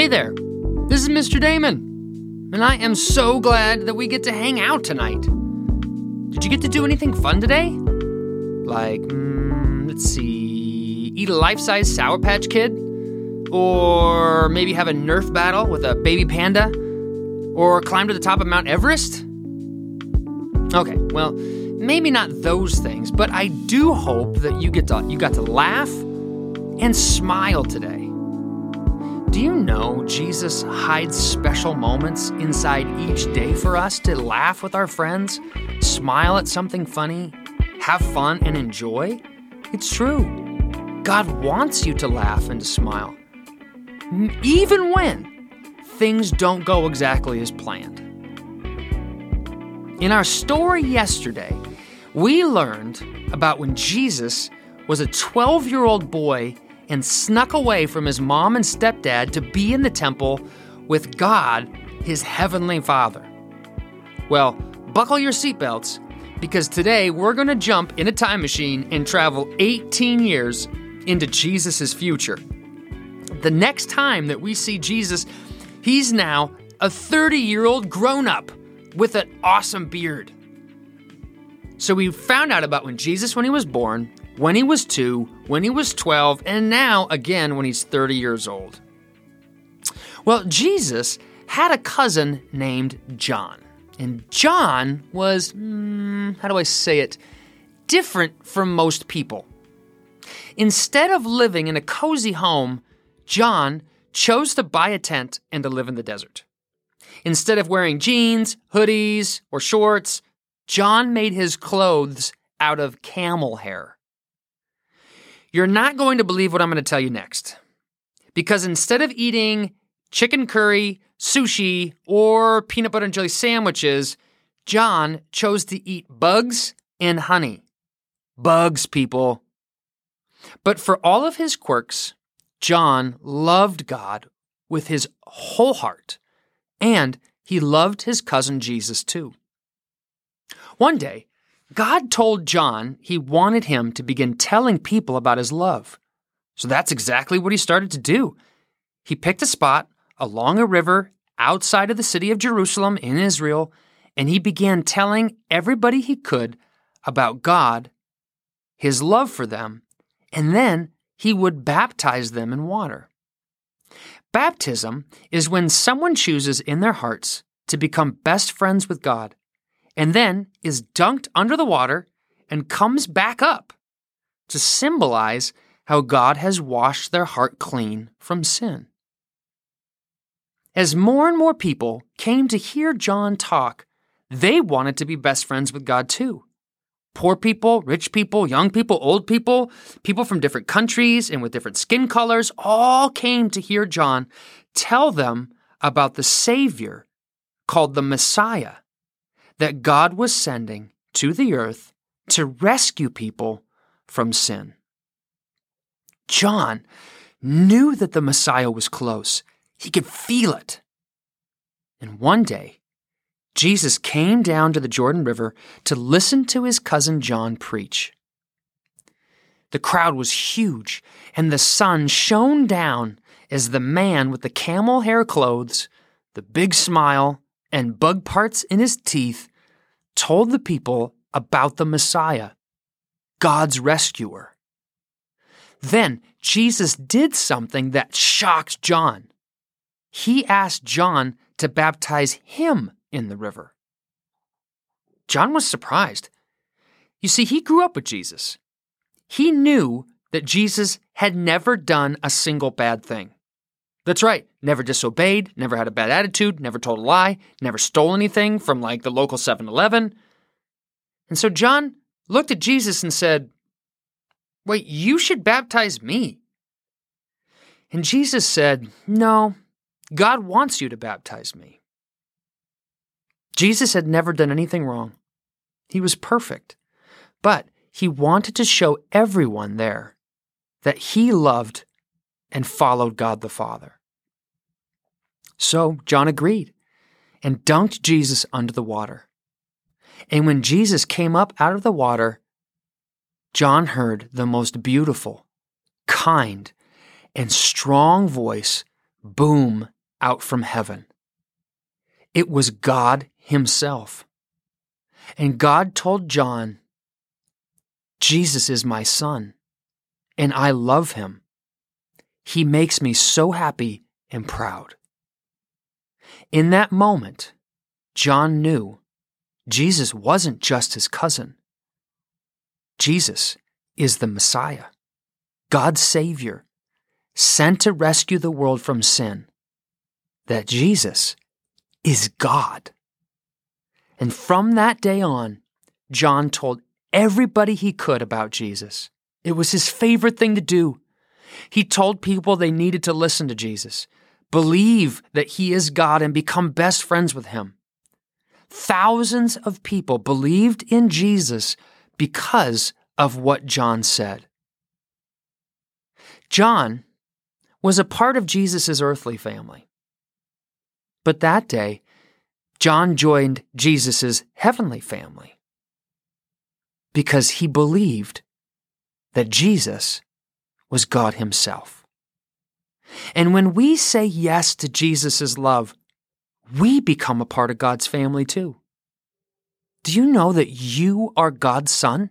Hey there, this is Mr. Damon, and I am so glad that we get to hang out tonight. Did you get to do anything fun today? Like, mm, let's see, eat a life size Sour Patch Kid? Or maybe have a Nerf battle with a baby panda? Or climb to the top of Mount Everest? Okay, well, maybe not those things, but I do hope that you get to you got to laugh and smile today. Do you know Jesus hides special moments inside each day for us to laugh with our friends, smile at something funny, have fun and enjoy? It's true. God wants you to laugh and to smile, even when things don't go exactly as planned. In our story yesterday, we learned about when Jesus was a 12 year old boy and snuck away from his mom and stepdad to be in the temple with God, his heavenly Father. Well, buckle your seatbelts because today we're going to jump in a time machine and travel 18 years into Jesus' future. The next time that we see Jesus, he's now a 30 year old grown up with an awesome beard. So we found out about when Jesus, when he was born, when he was two, when he was 12, and now again when he's 30 years old. Well, Jesus had a cousin named John. And John was, mm, how do I say it, different from most people. Instead of living in a cozy home, John chose to buy a tent and to live in the desert. Instead of wearing jeans, hoodies, or shorts, John made his clothes out of camel hair. You're not going to believe what I'm going to tell you next. Because instead of eating chicken curry, sushi, or peanut butter and jelly sandwiches, John chose to eat bugs and honey. Bugs, people. But for all of his quirks, John loved God with his whole heart and he loved his cousin Jesus too. One day, God told John he wanted him to begin telling people about his love. So that's exactly what he started to do. He picked a spot along a river outside of the city of Jerusalem in Israel, and he began telling everybody he could about God, his love for them, and then he would baptize them in water. Baptism is when someone chooses in their hearts to become best friends with God and then is dunked under the water and comes back up to symbolize how God has washed their heart clean from sin. As more and more people came to hear John talk, they wanted to be best friends with God too. Poor people, rich people, young people, old people, people from different countries and with different skin colors all came to hear John tell them about the Savior called the Messiah that God was sending to the earth to rescue people from sin. John knew that the Messiah was close, he could feel it. And one day, Jesus came down to the Jordan River to listen to his cousin John preach. The crowd was huge, and the sun shone down as the man with the camel hair clothes, the big smile, and bug parts in his teeth told the people about the Messiah, God's rescuer. Then Jesus did something that shocked John. He asked John to baptize him in the river. John was surprised. You see, he grew up with Jesus. He knew that Jesus had never done a single bad thing. That's right, never disobeyed, never had a bad attitude, never told a lie, never stole anything from like the local 7 Eleven. And so John looked at Jesus and said, Wait, you should baptize me. And Jesus said, No, God wants you to baptize me. Jesus had never done anything wrong. He was perfect. But he wanted to show everyone there that he loved and followed God the Father. So John agreed and dunked Jesus under the water. And when Jesus came up out of the water, John heard the most beautiful, kind, and strong voice boom out from heaven. It was God Himself. And God told John, Jesus is my son, and I love him. He makes me so happy and proud. In that moment, John knew Jesus wasn't just his cousin. Jesus is the Messiah, God's Savior, sent to rescue the world from sin. That Jesus is God. And from that day on, John told everybody he could about Jesus. It was his favorite thing to do. He told people they needed to listen to Jesus, believe that he is God, and become best friends with him. Thousands of people believed in Jesus because of what John said. John was a part of Jesus' earthly family. But that day, John joined Jesus' heavenly family because he believed that Jesus was God Himself. And when we say yes to Jesus' love, we become a part of God's family too. Do you know that you are God's son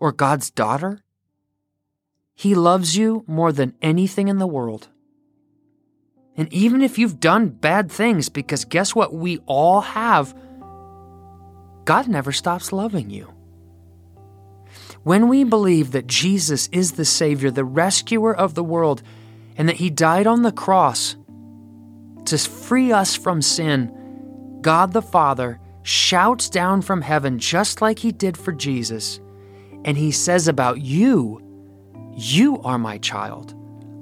or God's daughter? He loves you more than anything in the world. And even if you've done bad things, because guess what? We all have, God never stops loving you. When we believe that Jesus is the Savior, the rescuer of the world, and that He died on the cross to free us from sin, God the Father shouts down from heaven just like He did for Jesus, and He says about you, You are my child.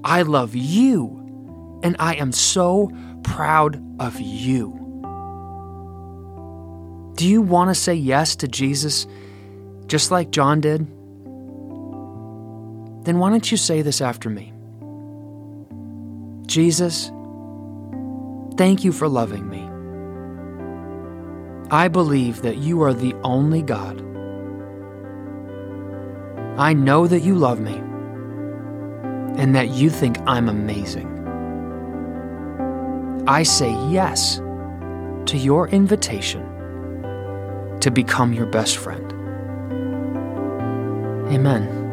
I love you and I am so proud of you. Do you want to say yes to Jesus just like John did? Then why don't you say this after me? Jesus, thank you for loving me. I believe that you are the only God. I know that you love me and that you think I'm amazing. I say yes to your invitation to become your best friend. Amen.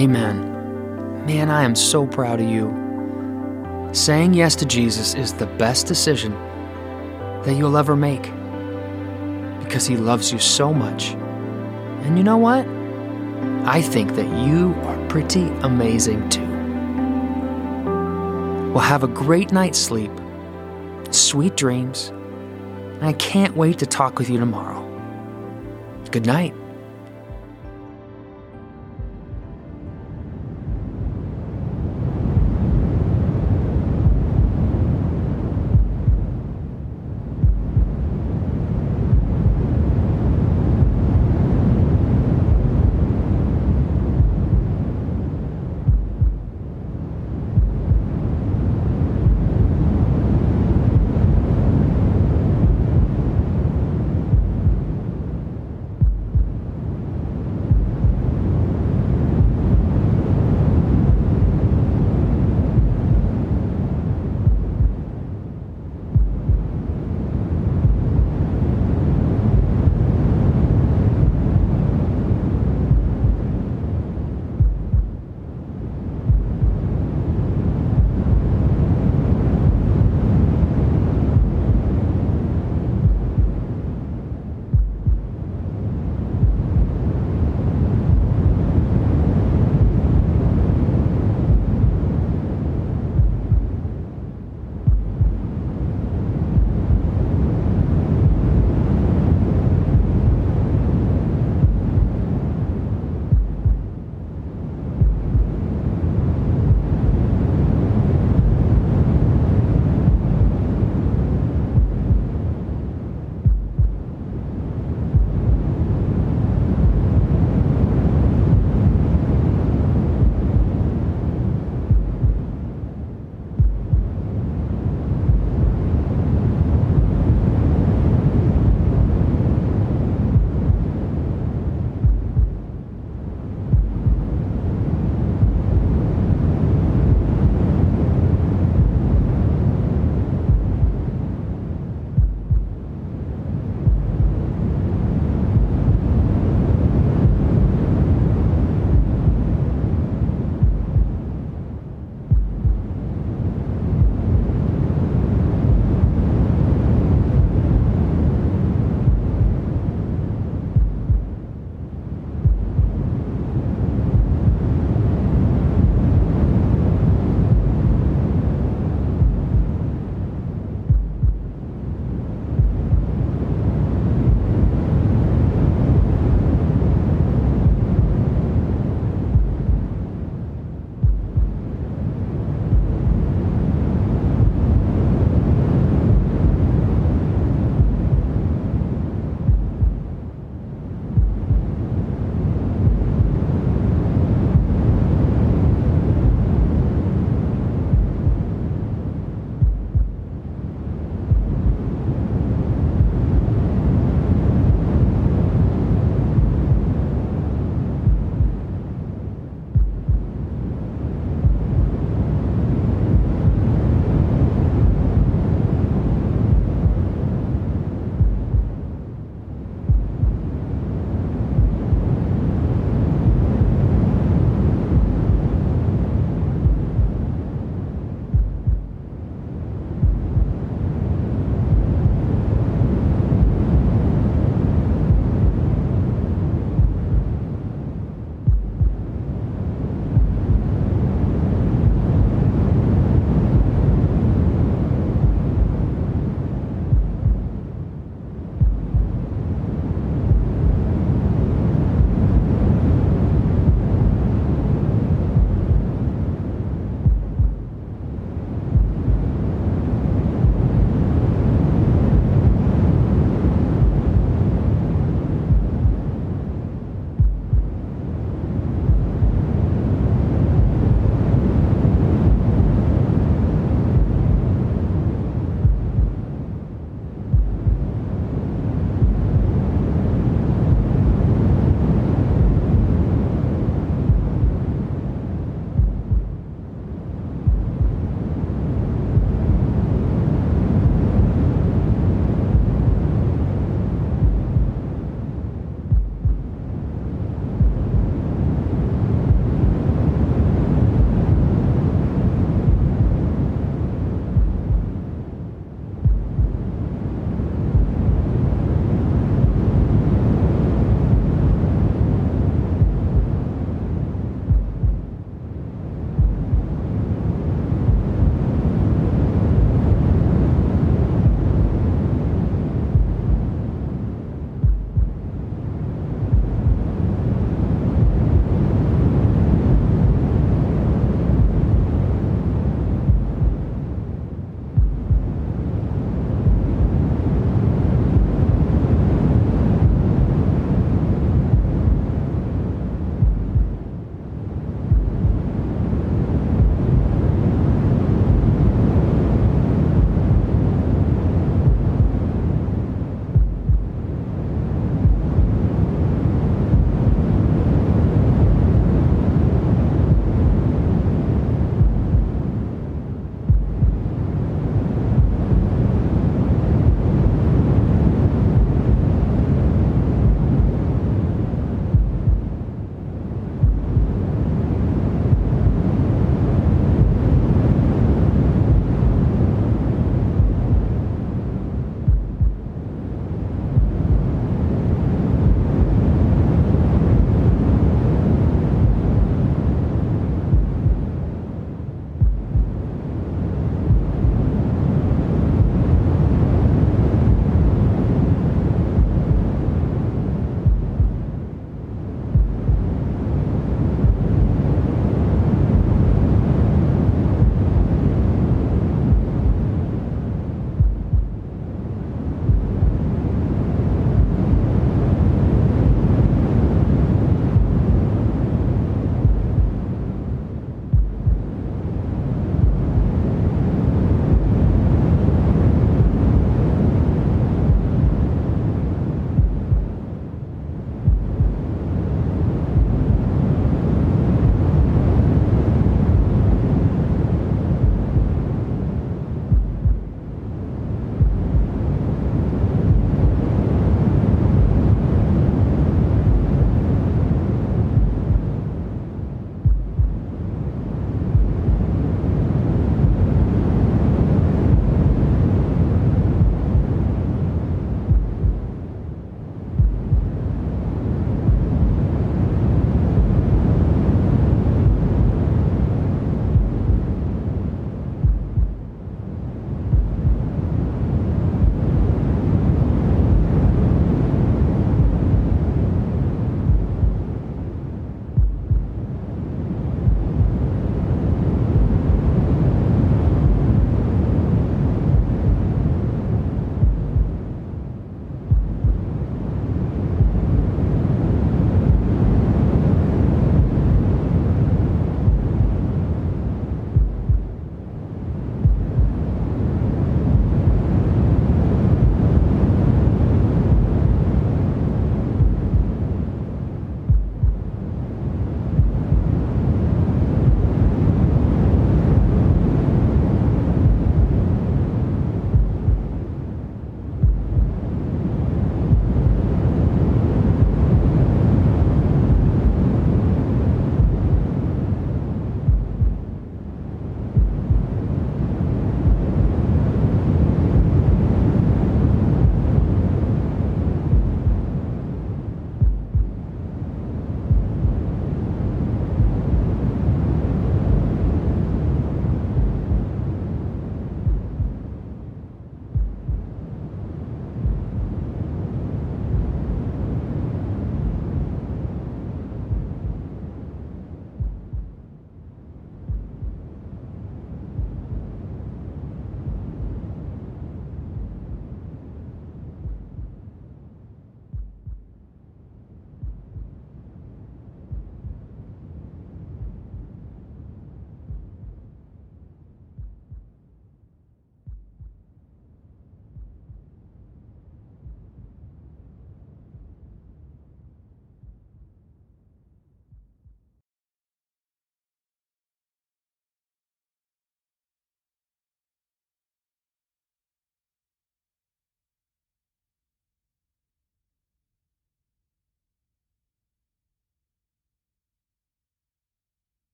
Amen. Man, I am so proud of you. Saying yes to Jesus is the best decision that you'll ever make because he loves you so much. And you know what? I think that you are pretty amazing too. Well, have a great night's sleep, sweet dreams, and I can't wait to talk with you tomorrow. Good night.